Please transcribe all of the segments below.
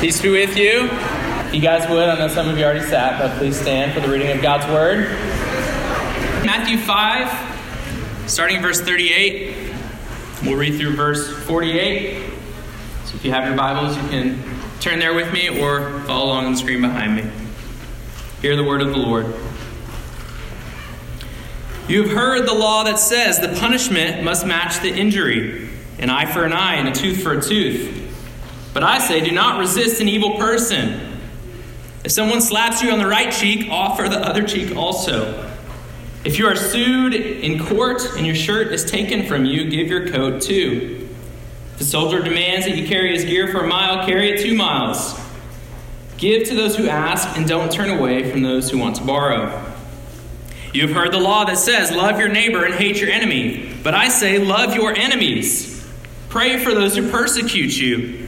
Peace be with you. If you guys would, I know some of you already sat, but please stand for the reading of God's Word. Matthew 5, starting verse 38. We'll read through verse 48. So if you have your Bibles, you can turn there with me or follow along on the screen behind me. Hear the word of the Lord. You have heard the law that says the punishment must match the injury an eye for an eye and a tooth for a tooth. But I say, do not resist an evil person. If someone slaps you on the right cheek, offer the other cheek also. If you are sued in court and your shirt is taken from you, give your coat too. If a soldier demands that you carry his gear for a mile, carry it two miles. Give to those who ask, and don't turn away from those who want to borrow. You have heard the law that says, Love your neighbor and hate your enemy. But I say, Love your enemies. Pray for those who persecute you.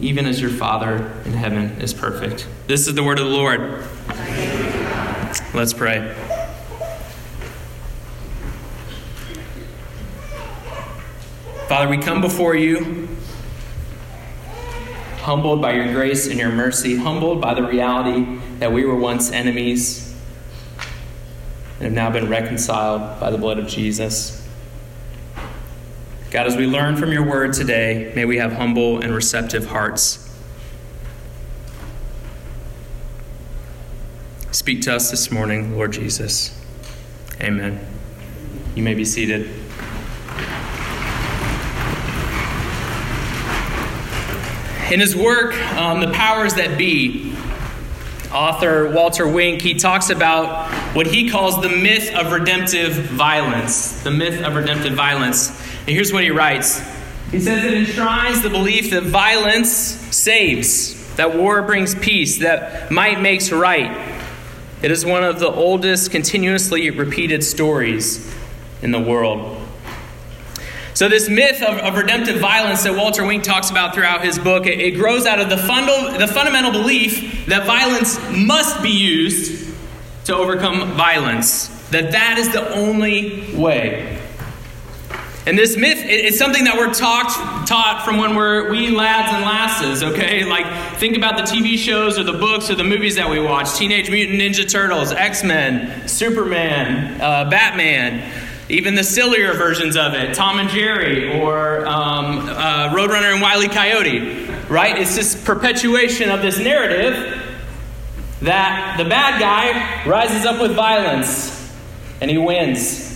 even as your Father in heaven is perfect. This is the word of the Lord. Let's pray. Father, we come before you, humbled by your grace and your mercy, humbled by the reality that we were once enemies and have now been reconciled by the blood of Jesus. God, as we learn from your word today, may we have humble and receptive hearts. Speak to us this morning, Lord Jesus. Amen. You may be seated. In his work, um, The Powers That Be, author Walter Wink, he talks about what he calls the myth of redemptive violence. The myth of redemptive violence. And here's what he writes He says it enshrines the belief that violence saves, that war brings peace, that might makes right. It is one of the oldest, continuously repeated stories in the world. So, this myth of, of, redemptive violence that Walter Wink talks about throughout his book, it, it grows out of the, fundal, the fundamental belief that violence must be used to overcome violence, that that is the only way. And this myth it's something that we're taught, taught from when we're wee lads and lasses, okay? Like, think about the TV shows or the books or the movies that we watch Teenage Mutant Ninja Turtles, X Men, Superman, uh, Batman, even the sillier versions of it, Tom and Jerry or um, uh, Roadrunner and Wile E. Coyote, right? It's this perpetuation of this narrative that the bad guy rises up with violence and he wins.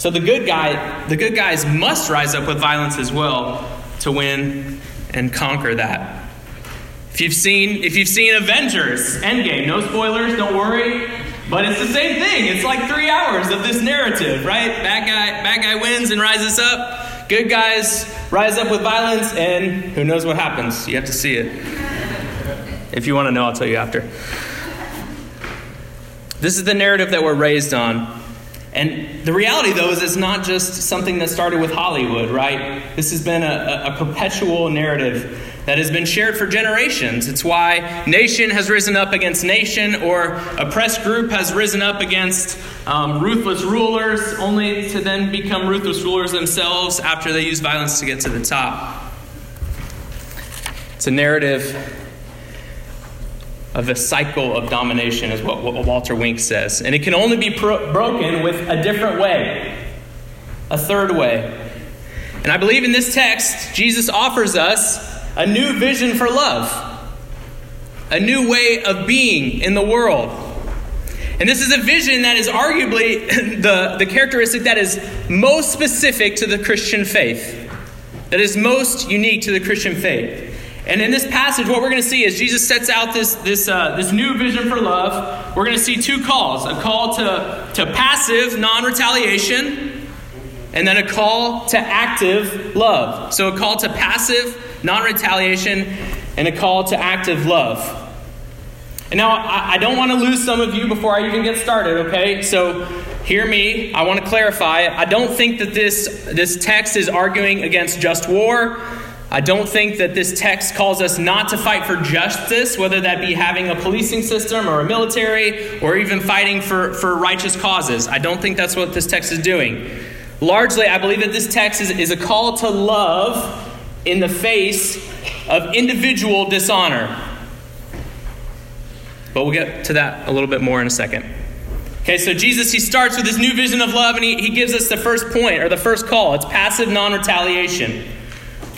So the good guy, the good guys must rise up with violence as well to win and conquer that. If you've seen if you've seen Avengers Endgame, no spoilers, don't worry. But it's the same thing. It's like three hours of this narrative, right? Bad guy, bad guy wins and rises up. Good guys rise up with violence, and who knows what happens? You have to see it. If you want to know, I'll tell you after. This is the narrative that we're raised on. And the reality, though, is it's not just something that started with Hollywood, right? This has been a, a, perpetual narrative that has been shared for generations. It's why nation has risen up against nation, or oppressed group has risen up against um, ruthless rulers, only to then become ruthless rulers themselves after they use violence to get to the top. It's a narrative of the cycle of domination, is what, what Walter Wink says. And it can only be pro- broken with a different way, a third way. And I believe in this text, Jesus offers us a new vision for love, a new way of being in the world. And this is a vision that is arguably the, the characteristic that is most specific to the Christian faith, that is most unique to the Christian faith. And in this passage, what we're going to see is Jesus sets out this, this, uh, this new vision for love. We're going to see two calls a call to, to passive non retaliation, and then a call to active love. So, a call to passive non retaliation, and a call to active love. And now, I, I don't want to lose some of you before I even get started, okay? So, hear me. I want to clarify. I don't think that this, this text is arguing against just war. I don't think that this text calls us not to fight for justice, whether that be having a policing system or a military or even fighting for, for righteous causes. I don't think that's what this text is doing. Largely, I believe that this text is, is a call to love in the face of individual dishonor. But we'll get to that a little bit more in a second. Okay, so Jesus, he starts with this new vision of love and he, he gives us the first point or the first call. It's passive non retaliation.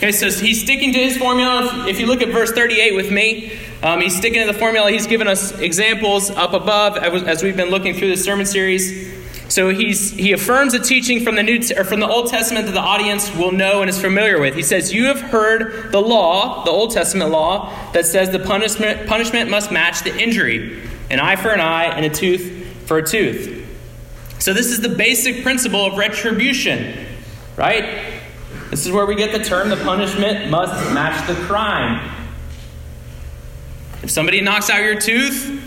Okay, so he's sticking to his formula. If you look at verse 38 with me, um, he's sticking to the formula. He's given us examples up above as we've been looking through this sermon series. So he's, he affirms a teaching from the New or from the Old Testament that the audience will know and is familiar with. He says, "You have heard the law, the Old Testament law, that says the punishment punishment must match the injury, an eye for an eye and a tooth for a tooth." So this is the basic principle of retribution, right? This is where we get the term the punishment must match the crime. If somebody knocks out your tooth,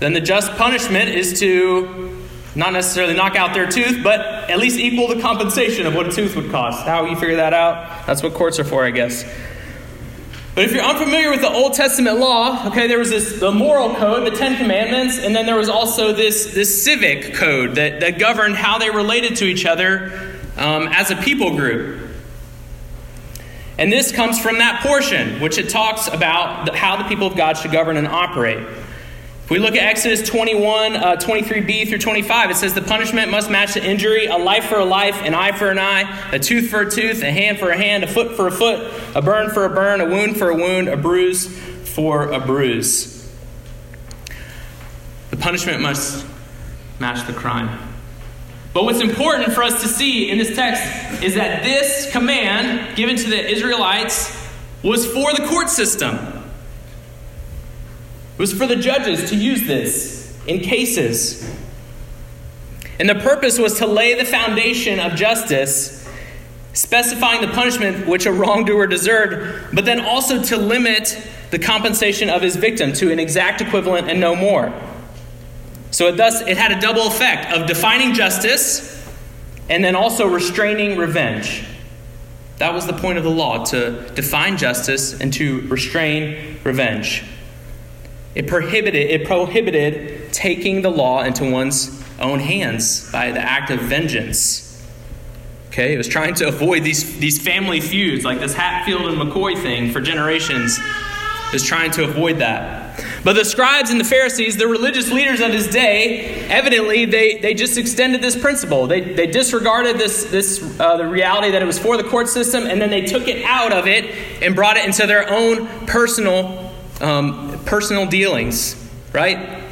then the just punishment is to not necessarily knock out their tooth, but at least equal the compensation of what a tooth would cost. How you figure that out? That's what courts are for, I guess. But if you're unfamiliar with the Old Testament law, okay, there was this the moral code, the Ten Commandments, and then there was also this, this civic code that, that governed how they related to each other um, as a people group. And this comes from that portion, which it talks about how the people of God should govern and operate. If we look at Exodus 21, uh, 23b through 25, it says the punishment must match the injury a life for a life, an eye for an eye, a tooth for a tooth, a hand for a hand, a foot for a foot, a burn for a burn, a wound for a wound, a bruise for a bruise. The punishment must match the crime. But what's important for us to see in this text is that this command given to the Israelites was for the court system. It was for the judges to use this in cases. And the purpose was to lay the foundation of justice, specifying the punishment which a wrongdoer deserved, but then also to limit the compensation of his victim to an exact equivalent and no more. So it thus it had a double effect of defining justice and then also restraining revenge. That was the point of the law to define justice and to restrain revenge. It prohibited, it prohibited taking the law into one's own hands by the act of vengeance. Okay, it was trying to avoid these, these family feuds, like this Hatfield and McCoy thing for generations. It was trying to avoid that. But the scribes and the Pharisees, the religious leaders of his day, evidently they, they just extended this principle. They, they disregarded this, this uh, the reality that it was for the court system, and then they took it out of it and brought it into their own personal um, personal dealings, right?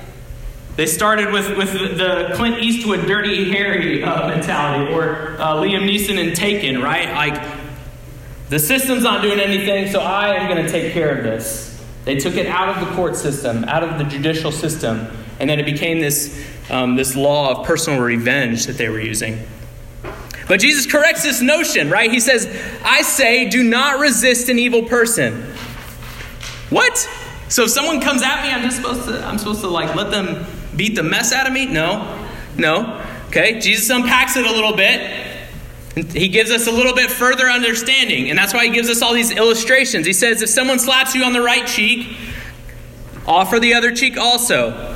They started with, with the Clint Eastwood Dirty Harry uh, mentality, or uh, Liam Neeson and Taken, right? Like, the system's not doing anything, so I am going to take care of this. They took it out of the court system, out of the judicial system, and then it became this, um, this law of personal revenge that they were using. But Jesus corrects this notion, right? He says, I say, do not resist an evil person. What? So if someone comes at me, I'm just supposed to I'm supposed to like let them beat the mess out of me? No. No. Okay? Jesus unpacks it a little bit. He gives us a little bit further understanding, and that's why he gives us all these illustrations. He says if someone slaps you on the right cheek, offer the other cheek also.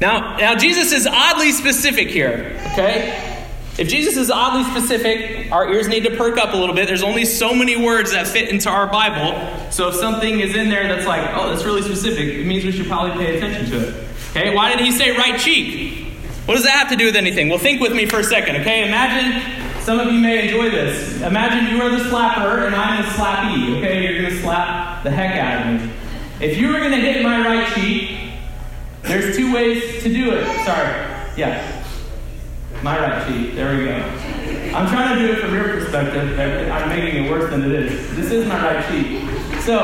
Now, now Jesus is oddly specific here, okay? If Jesus is oddly specific, our ears need to perk up a little bit. There's only so many words that fit into our Bible. So if something is in there that's like, oh, that's really specific, it means we should probably pay attention to it. Okay, why did he say right cheek? What does that have to do with anything? Well, think with me for a second, okay? Imagine, some of you may enjoy this. Imagine you are the slapper and I'm the slappee, okay? You're going to slap the heck out of me. If you were going to hit my right cheek, there's two ways to do it. Sorry. Yeah. My right cheek. There we go. I'm trying to do it from your perspective. I'm making it worse than it is. This is my right cheek. So,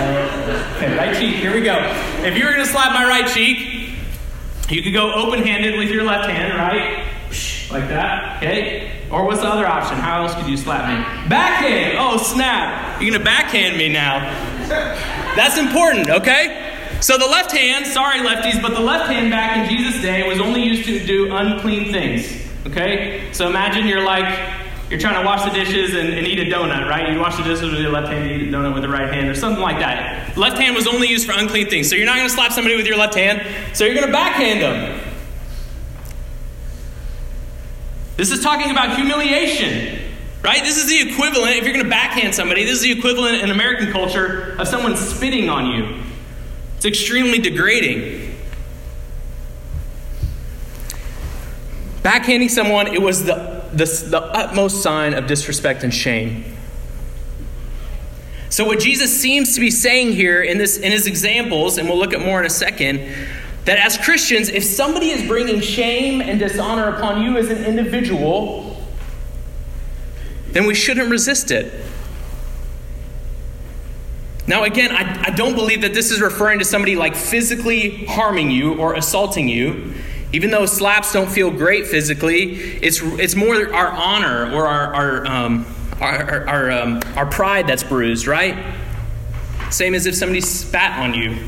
uh, okay, right cheek. Here we go. If you were going to slap my right cheek, you could go open-handed with your left hand, right? Like that. Okay. Or what's the other option? How else could you slap me? Backhand. Oh snap! You're gonna backhand me now. That's important, okay? So the left hand, sorry lefties, but the left hand back in Jesus' day was only used to do unclean things. Okay? So imagine you're like, you're trying to wash the dishes and, and, eat a donut, right? You wash the dishes with your left hand, you eat a donut with the right hand, or something like that. Left hand was only used for unclean things. So you're not going to slap somebody with your left hand, so you're going to backhand them. This is talking about humiliation, right? This is the equivalent, if you're going to backhand somebody, this is the equivalent in American culture of someone spitting on you. It's extremely degrading. Backhanding someone, it was the, the, the utmost sign of disrespect and shame. So, what Jesus seems to be saying here in, this, in his examples, and we'll look at more in a second, that as Christians, if somebody is bringing shame and dishonor upon you as an individual, then we shouldn't resist it. Now, again, I, I don't believe that this is referring to somebody like physically harming you or assaulting you. Even though slaps don't feel great physically, it's, it's more our honor or our, our, um, our, our, um, our pride that's bruised, right? Same as if somebody spat on you.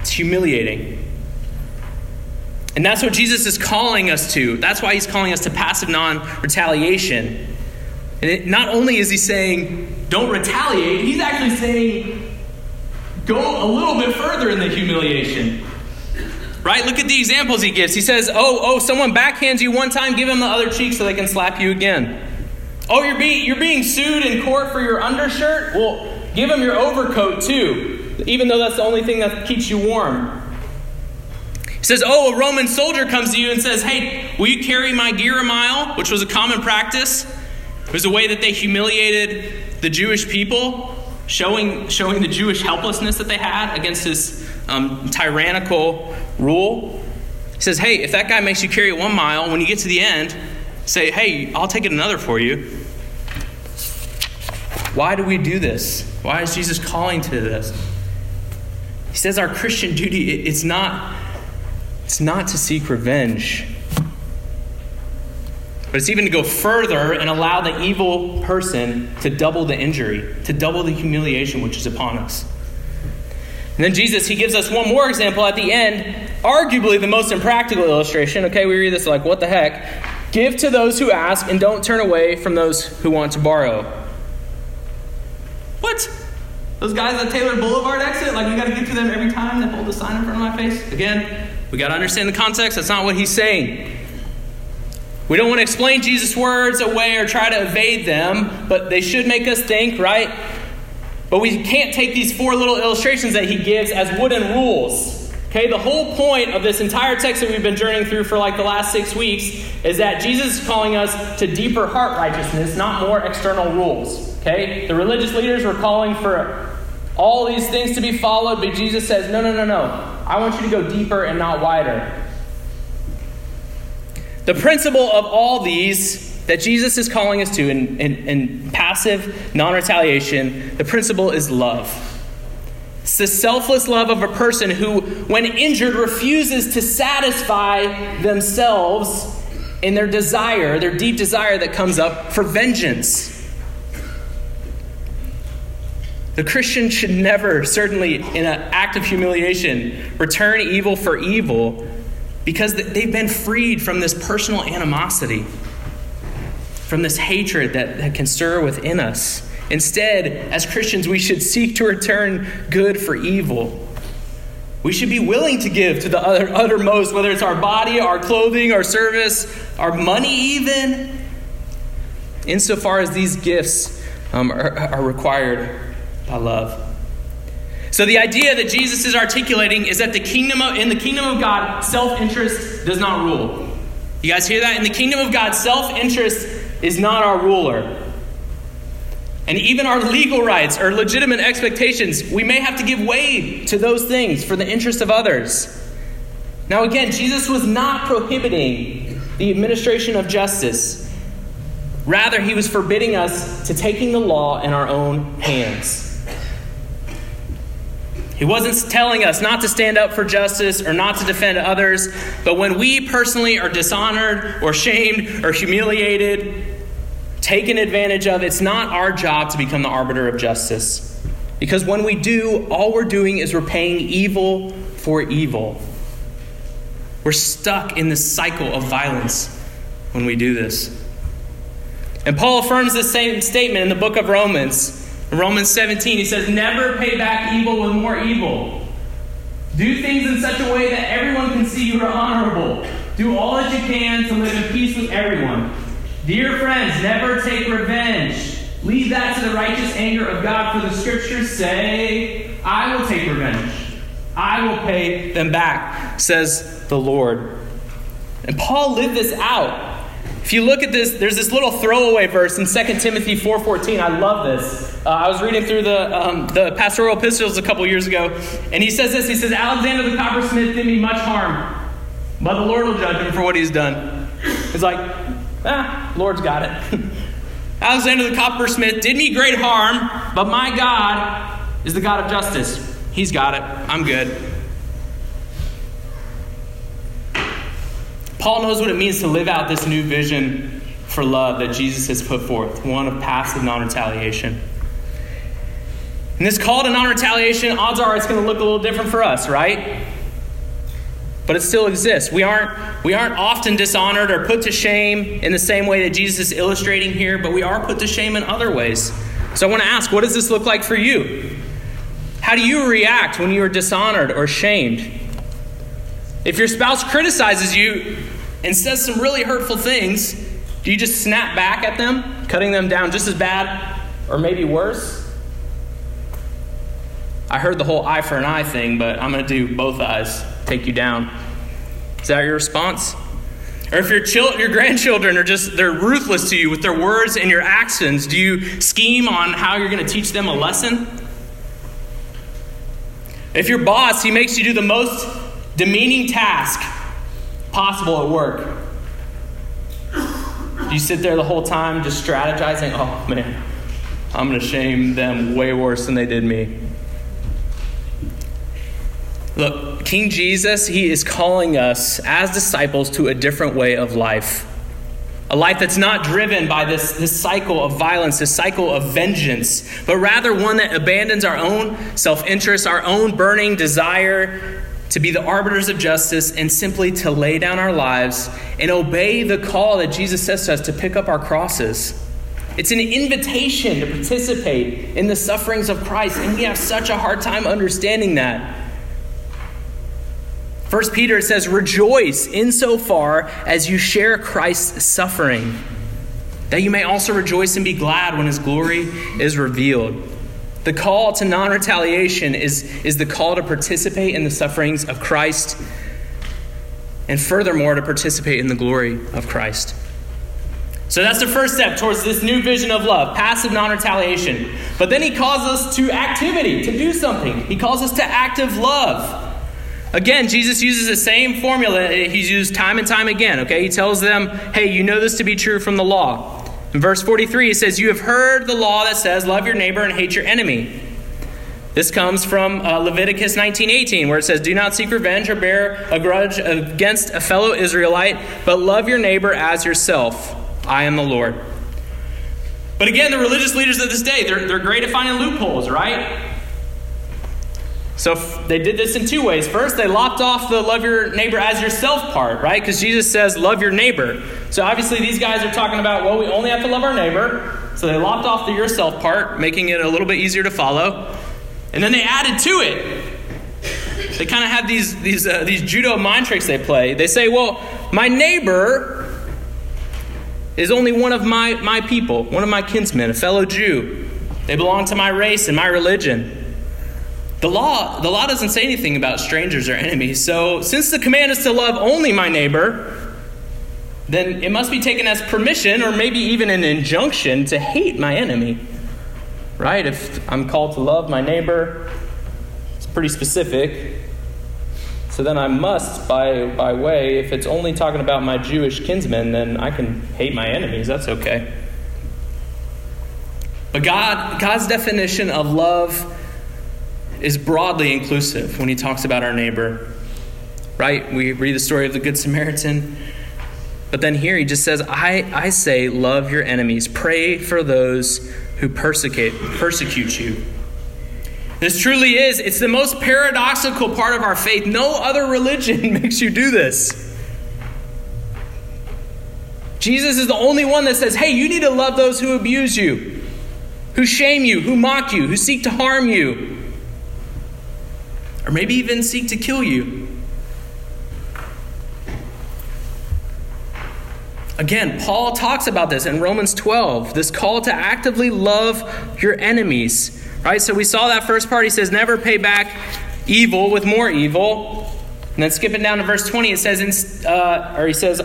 It's humiliating. And that's what Jesus is calling us to. That's why he's calling us to passive non retaliation. And it, not only is he saying, don't retaliate, he's actually saying, go a little bit further in the humiliation. Right? Look at the examples he gives. He says, oh, oh, someone backhands you one time, give them the other cheek so they can slap you again. Oh, you're being, you're being sued in court for your undershirt? Well, give them your overcoat too, even though that's the only thing that keeps you warm. He says, Oh, a Roman soldier comes to you and says, Hey, will you carry my gear a mile? Which was a common practice. It was a way that they humiliated the Jewish people, showing, showing the Jewish helplessness that they had against this um, tyrannical rule. He says, Hey, if that guy makes you carry it one mile, when you get to the end, say, Hey, I'll take it another for you. Why do we do this? Why is Jesus calling to this? He says our Christian duty, it's not, it's not to seek revenge but it's even to go further and allow the evil person to double the injury, to double the humiliation which is upon us. And then Jesus, he gives us one more example at the end, arguably the most impractical illustration. Okay, we read this like, what the heck? Give to those who ask and don't turn away from those who want to borrow. What? Those guys at Taylor Boulevard exit? Like, we got to give to them every time they hold the sign in front of my face? Again, we got to understand the context. That's not what he's saying. We don't want to explain Jesus' words away or try to evade them, but they should make us think, right? But we can't take these four little illustrations that he gives as wooden rules. Okay, the whole point of this entire text that we've been journeying through for like the last six weeks is that Jesus is calling us to deeper heart righteousness, not more external rules. Okay, the religious leaders were calling for all these things to be followed, but Jesus says, no, no, no, no. I want you to go deeper and not wider. The principle of all these that Jesus is calling us to in, in, in passive non retaliation, the principle is love. It's the selfless love of a person who, when injured, refuses to satisfy themselves in their desire, their deep desire that comes up for vengeance. The Christian should never, certainly in an act of humiliation, return evil for evil because they've been freed from this personal animosity, from this hatred that, that can stir within us. Instead, as Christians, we should seek to return good for evil. We should be willing to give to the uttermost, whether it's our body, our clothing, our service, our money, even, insofar as these gifts um, are, are required by love. So the idea that Jesus is articulating is that the kingdom of, in the kingdom of God, self-interest does not rule. You guys hear that? In the kingdom of God, self-interest is not our ruler. And even our legal rights or legitimate expectations, we may have to give way to those things for the interest of others. Now, again, Jesus was not prohibiting the administration of justice. Rather, he was forbidding us to taking the law in our own hands. He wasn't telling us not to stand up for justice or not to defend others, but when we personally are dishonored or shamed or humiliated, taken advantage of, it's not our job to become the arbiter of justice. Because when we do, all we're doing is repaying evil for evil. We're stuck in this cycle of violence when we do this. And Paul affirms this same statement in the book of Romans. In Romans 17, he says, Never pay back evil with more evil. Do things in such a way that everyone can see you are honorable. Do all that you can to live in peace with everyone. Dear friends, never take revenge. Leave that to the righteous anger of God, for the scriptures say, I will take revenge. I will pay them back, says the Lord. And Paul lived this out. If you look at this, there's this little throwaway verse in 2 Timothy 4.14. I love this. Uh, I was reading through the, um, the pastoral epistles a couple years ago, and he says this. He says, Alexander the coppersmith did me much harm, but the Lord will judge him for what he's done. It's like, ah, Lord's got it. Alexander the coppersmith did me great harm, but my God is the God of justice. He's got it. I'm good. Paul knows what it means to live out this new vision for love that Jesus has put forth one of passive non retaliation. And this call to non retaliation, odds are it's going to look a little different for us, right? But it still exists. We aren't, we aren't often dishonored or put to shame in the same way that Jesus is illustrating here, but we are put to shame in other ways. So I want to ask what does this look like for you? How do you react when you are dishonored or shamed? If your spouse criticizes you and says some really hurtful things, do you just snap back at them, cutting them down just as bad or maybe worse? I heard the whole eye for an eye thing, but I'm going to do both eyes, take you down. Is that your response? Or if your, chil- your grandchildren are just, they're ruthless to you with their words and your actions, do you scheme on how you're going to teach them a lesson? If your boss, he makes you do the most demeaning task possible at work. Do you sit there the whole time just strategizing? Oh man, I'm going to shame them way worse than they did me. Look, King Jesus, he is calling us as disciples to a different way of life. A life that's not driven by this, this cycle of violence, this cycle of vengeance, but rather one that abandons our own self interest, our own burning desire to be the arbiters of justice and simply to lay down our lives and obey the call that Jesus says to us to pick up our crosses. It's an invitation to participate in the sufferings of Christ, and we have such a hard time understanding that. First Peter says, Rejoice insofar as you share Christ's suffering, that you may also rejoice and be glad when his glory is revealed. The call to non retaliation is, is the call to participate in the sufferings of Christ and furthermore to participate in the glory of Christ. So that's the first step towards this new vision of love, passive non retaliation. But then he calls us to activity, to do something. He calls us to active love. Again, Jesus uses the same formula he's used time and time again, okay? He tells them, hey, you know this to be true from the law. In verse 43, he says, You have heard the law that says, Love your neighbor and hate your enemy. This comes from uh, Leviticus 19:18, where it says, "Do not seek revenge or bear a grudge against a fellow Israelite, but love your neighbor as yourself. I am the Lord." But again, the religious leaders of this day, they're, they're great at finding loopholes, right? So they did this in two ways. First, they lopped off the love your neighbor as yourself part, right? Because Jesus says, love your neighbor. So obviously, these guys are talking about, well, we only have to love our neighbor. So they lopped off the yourself part, making it a little bit easier to follow. And then they added to it. They kind of have these, these, uh, these judo mind tricks they play. They say, well, my neighbor is only one of my, my people, one of my kinsmen, a fellow Jew. They belong to my race and my religion. The law, the law doesn't say anything about strangers or enemies. So, since the command is to love only my neighbor, then it must be taken as permission or maybe even an injunction to hate my enemy. Right? If I'm called to love my neighbor, it's pretty specific. So then I must, by, by way, if it's only talking about my Jewish kinsmen, then I can hate my enemies. That's okay. But God, God's definition of love is broadly inclusive when he talks about our neighbor. Right? We read the story of the Good Samaritan. But then here he just says, I, I say, love your enemies. Pray for those who persecute, persecute you. This truly is, it's the most paradoxical part of our faith. No other religion makes you do this. Jesus is the only one that says, hey, you need to love those who abuse you, who shame you, who mock you, who seek to harm you, or maybe even seek to kill you. Again, Paul talks about this in Romans 12, this call to actively love your enemies. Right? So we saw that first part. He says, never pay back evil with more evil. And then skipping down to verse 20, it says, uh, or he says,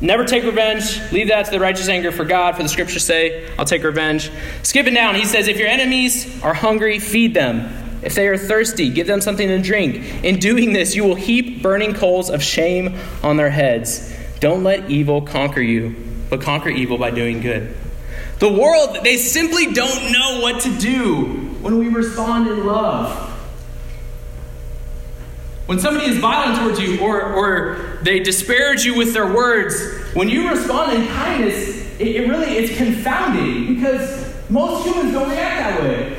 Never take revenge. Leave that to the righteous anger for God, for the scriptures say, I'll take revenge. Skipping down, he says, If your enemies are hungry, feed them. If they are thirsty, give them something to drink. In doing this, you will heap burning coals of shame on their heads. Don't let evil conquer you, but conquer evil by doing good. The world, they simply don't know what to do when we respond in love. When somebody is violent towards you or, or they disparage you with their words, when you respond in kindness, it, it really it's confounding because most humans don't react that way.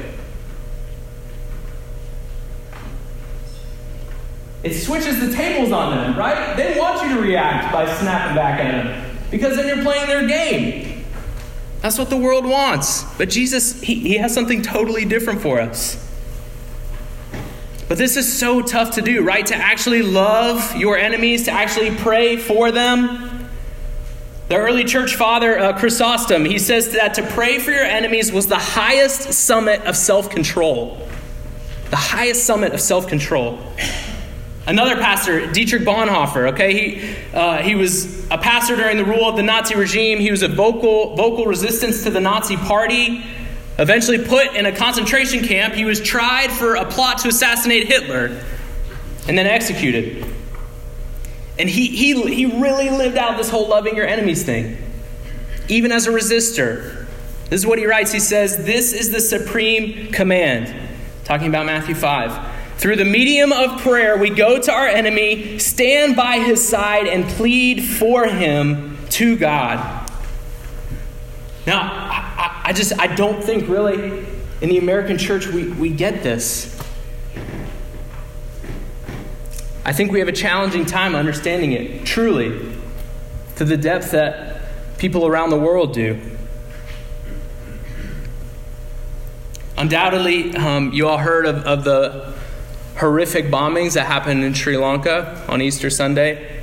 It switches the tables on them, right? They want you to react by snapping back at them because then you're playing their game. That's what the world wants. But Jesus, he, he has something totally different for us. But this is so tough to do, right? To actually love your enemies, to actually pray for them. The early church father, uh, Chrysostom, he says that to pray for your enemies was the highest summit of self control. The highest summit of self control. Another pastor, Dietrich Bonhoeffer, okay, he, uh, he was a pastor during the rule of the Nazi regime. He was a vocal, vocal resistance to the Nazi party. Eventually put in a concentration camp, he was tried for a plot to assassinate Hitler and then executed. And he, he, he really lived out this whole loving your enemies thing, even as a resistor. This is what he writes. He says, This is the supreme command. Talking about Matthew 5. Through the medium of prayer, we go to our enemy, stand by his side, and plead for him to God. Now, I, I just, I don't think really in the American church we, we get this. I think we have a challenging time understanding it, truly, to the depth that people around the world do. Undoubtedly, um, you all heard of, of the horrific bombings that happened in Sri Lanka on Easter Sunday.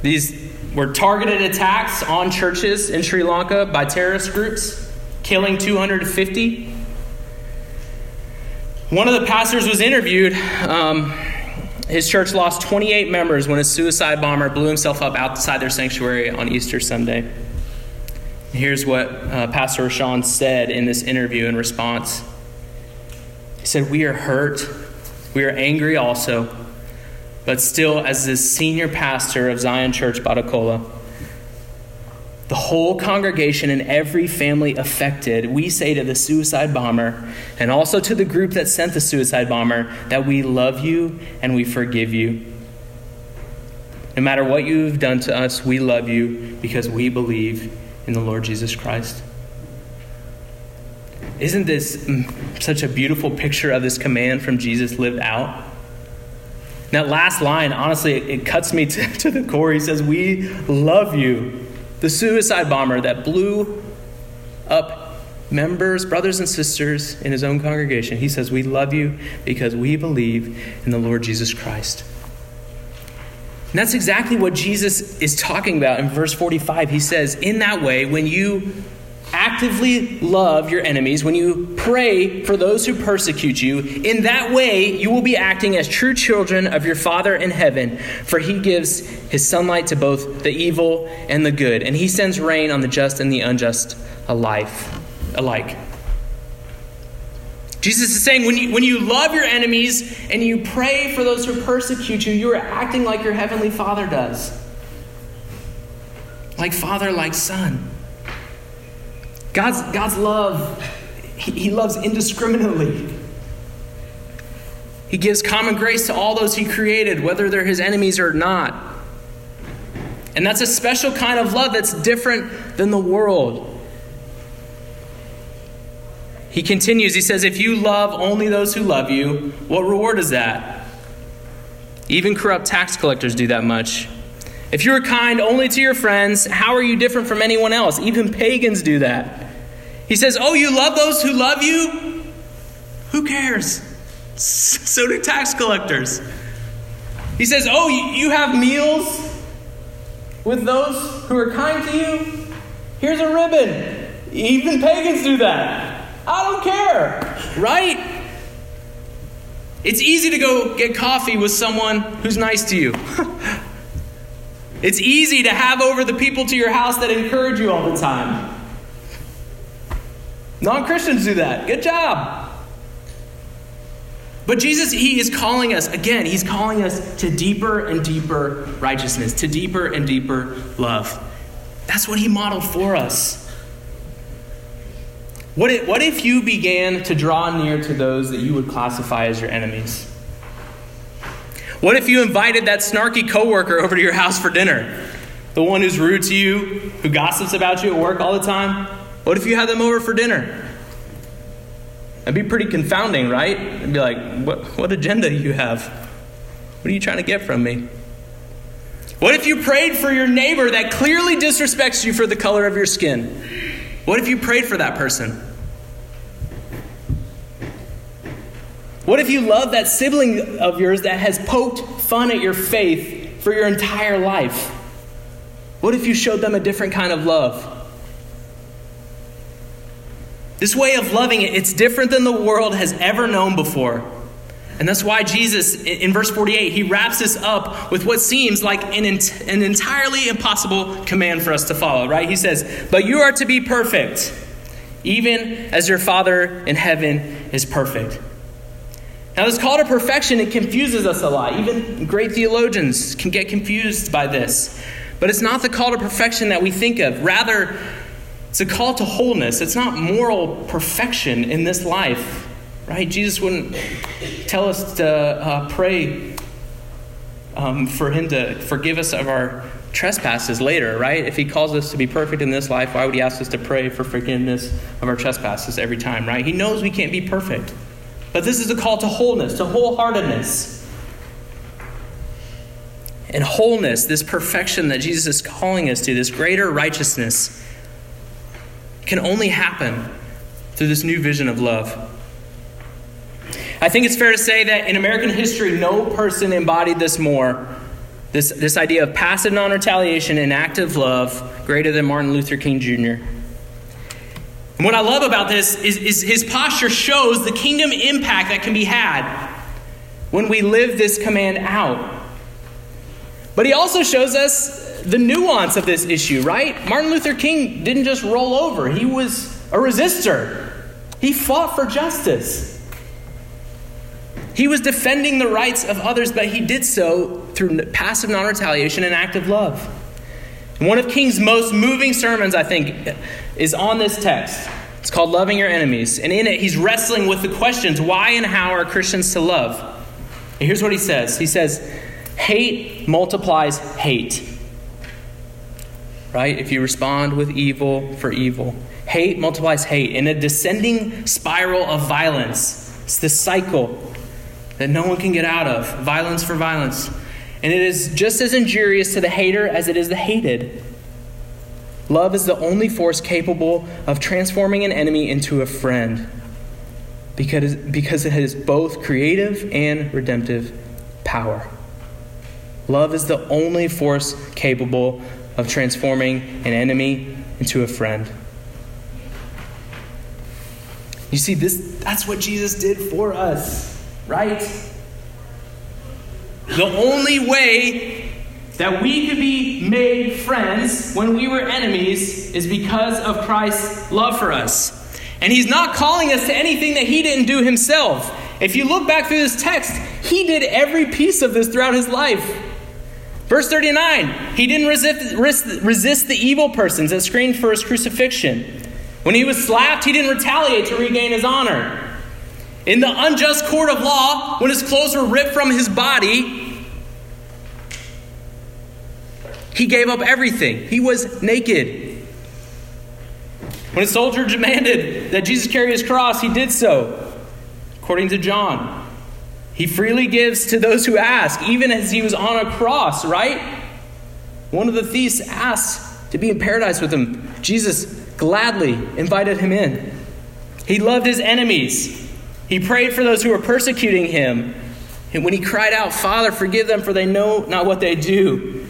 These were targeted attacks on churches in Sri Lanka by terrorist groups, killing 250. One of the pastors was interviewed. Um, his church lost 28 members when a suicide bomber blew himself up outside their sanctuary on Easter Sunday. Here's what uh, Pastor Roshan said in this interview in response. He said, We are hurt we are angry also, but still, as the senior pastor of Zion Church Batticaloa, the whole congregation and every family affected, we say to the suicide bomber and also to the group that sent the suicide bomber that we love you and we forgive you. No matter what you've done to us, we love you because we believe in the Lord Jesus Christ. Isn't this mm, such a beautiful picture of this command from Jesus lived out? that last line, honestly, it, it cuts me to, to the core. He says, We love you. The suicide bomber that blew up members, brothers, and sisters in his own congregation. He says, We love you because we believe in the Lord Jesus Christ. And that's exactly what Jesus is talking about in verse 45. He says, In that way, when you actively love your enemies, when you pray for those who persecute you, in that way you will be acting as true children of your Father in heaven, for he gives his sunlight to both the evil and the good, and he sends rain on the just and the unjust alike. Jesus is saying when you, when you love your enemies and you pray for those who persecute you, you are acting like your heavenly Father does. Like Father, like Son. God's, God's love, he, he loves indiscriminately. He gives common grace to all those he created, whether they're his enemies or not. And that's a special kind of love that's different than the world. He continues, he says, If you love only those who love you, what reward is that? Even corrupt tax collectors do that much. If you're kind only to your friends, how are you different from anyone else? Even pagans do that. He says, Oh, you love those who love you? Who cares? So do tax collectors. He says, Oh, you have meals with those who are kind to you? Here's a ribbon. Even pagans do that. I don't care, right? It's easy to go get coffee with someone who's nice to you. it's easy to have over the people to your house that encourage you all the time. Non Christians do that. Good job. But Jesus, He is calling us, again, He's calling us to deeper and deeper righteousness, to deeper and deeper love. That's what He modeled for us. What if, what if you began to draw near to those that you would classify as your enemies? What if you invited that snarky coworker over to your house for dinner? The one who's rude to you, who gossips about you at work all the time? What if you had them over for dinner? That'd be pretty confounding, right? It'd be like, what, what agenda do you have? What are you trying to get from me? What if you prayed for your neighbor that clearly disrespects you for the color of your skin? What if you prayed for that person? What if you love that sibling of yours that has poked fun at your faith for your entire life? What if you showed them a different kind of love? This way of loving it, it's different than the world has ever known before. And that's why Jesus, in verse 48, he wraps this up with what seems like an, an entirely impossible command for us to follow, right? He says, But you are to be perfect, even as your Father in heaven is perfect. Now, this call to perfection, it confuses us a lot. Even great theologians can get confused by this. But it's not the call to perfection that we think of. Rather, it's a call to wholeness. It's not moral perfection in this life, right? Jesus wouldn't tell us to uh, pray um, for Him to forgive us of our trespasses later, right? If He calls us to be perfect in this life, why would He ask us to pray for forgiveness of our trespasses every time, right? He knows we can't be perfect. But this is a call to wholeness, to wholeheartedness. And wholeness, this perfection that Jesus is calling us to, this greater righteousness can only happen through this new vision of love. I think it's fair to say that in American history, no person embodied this more this, this idea of passive non retaliation and active love greater than Martin Luther King Jr. And what I love about this is, is his posture shows the kingdom impact that can be had when we live this command out. But he also shows us the nuance of this issue, right? Martin Luther King didn't just roll over, he was a resistor. He fought for justice. He was defending the rights of others, but he did so through passive non retaliation and active love. one of King's most moving sermons, I think, is on this text. It's called Loving Your Enemies. And in it, he's wrestling with the questions why and how are Christians to love? And here's what he says He says, Hate multiplies hate right? If you respond with evil for evil, hate multiplies hate in a descending spiral of violence. It's this cycle that no one can get out of violence for violence. And it is just as injurious to the hater as it is the hated. Love is the only force capable of transforming an enemy into a friend because, because it has both creative and redemptive power. Love is the only force capable of transforming an enemy into a friend. You see, this that's what Jesus did for us, right? The only way that we could be made friends when we were enemies is because of Christ's love for us. And he's not calling us to anything that he didn't do himself. If you look back through this text, he did every piece of this throughout his life. Verse 39, he didn't resist, resist the evil persons that screamed for his crucifixion. When he was slapped, he didn't retaliate to regain his honor. In the unjust court of law, when his clothes were ripped from his body, he gave up everything. He was naked. When a soldier demanded that Jesus carry his cross, he did so, according to John. He freely gives to those who ask, even as he was on a cross, right? One of the thieves asked to be in paradise with him. Jesus gladly invited him in. He loved his enemies. He prayed for those who were persecuting him. And when he cried out, Father, forgive them, for they know not what they do.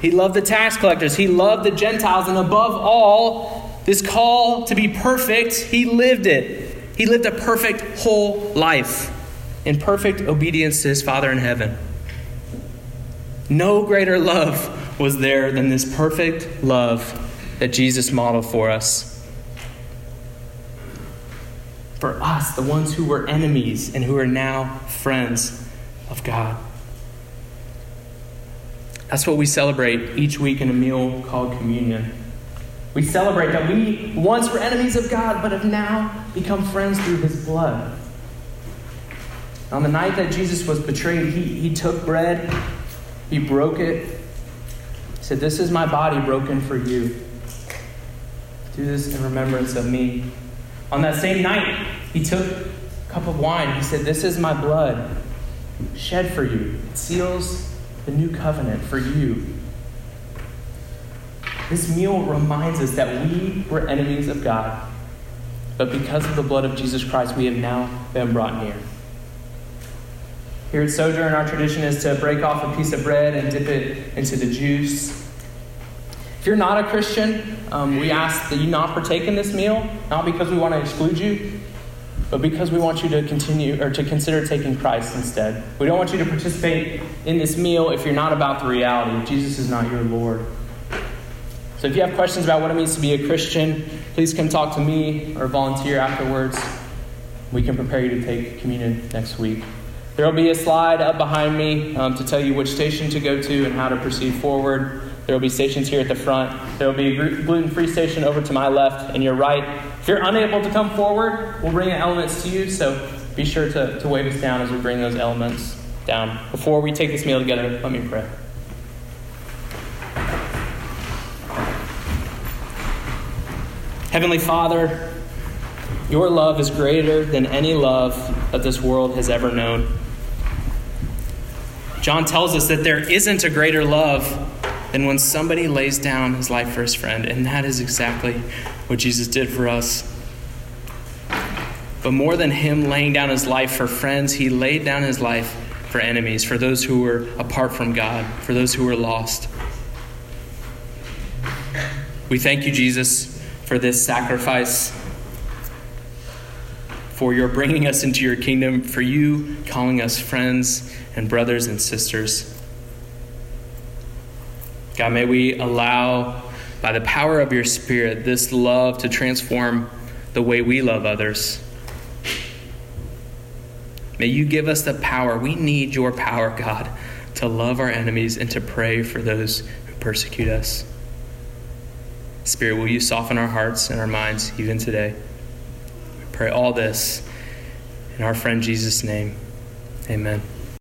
He loved the tax collectors. He loved the Gentiles. And above all, this call to be perfect, he lived it. He lived a perfect whole life in perfect obedience to his Father in heaven. No greater love was there than this perfect love that Jesus modeled for us for us, the ones who were enemies and who are now friends of God. That's what we celebrate each week in a meal called communion. We celebrate that we once were enemies of God, but have now become friends through his blood. On the night that Jesus was betrayed, he, he took bread, he broke it, he said, This is my body broken for you. Do this in remembrance of me. On that same night, he took a cup of wine. He said, This is my blood shed for you. It seals the new covenant for you. This meal reminds us that we were enemies of God, but because of the blood of Jesus Christ, we have now been brought near. Here at Sojourn, our tradition is to break off a piece of bread and dip it into the juice. If you're not a Christian, um, we ask that you not partake in this meal, not because we want to exclude you, but because we want you to continue or to consider taking Christ instead. We don't want you to participate in this meal if you're not about the reality. Jesus is not your Lord. So if you have questions about what it means to be a Christian, please come talk to me or volunteer afterwards. We can prepare you to take communion next week. There will be a slide up behind me um, to tell you which station to go to and how to proceed forward. There will be stations here at the front. There will be a gluten free station over to my left and your right. If you're unable to come forward, we'll bring elements to you, so be sure to, to wave us down as we bring those elements down. Before we take this meal together, let me pray. Heavenly Father, your love is greater than any love that this world has ever known. John tells us that there isn't a greater love than when somebody lays down his life for his friend. And that is exactly what Jesus did for us. But more than him laying down his life for friends, he laid down his life for enemies, for those who were apart from God, for those who were lost. We thank you, Jesus, for this sacrifice, for your bringing us into your kingdom, for you calling us friends and brothers and sisters. God, may we allow, by the power of your Spirit, this love to transform the way we love others. May you give us the power. We need your power, God, to love our enemies and to pray for those who persecute us. Spirit, will you soften our hearts and our minds even today? Pray all this in our friend Jesus' name. Amen.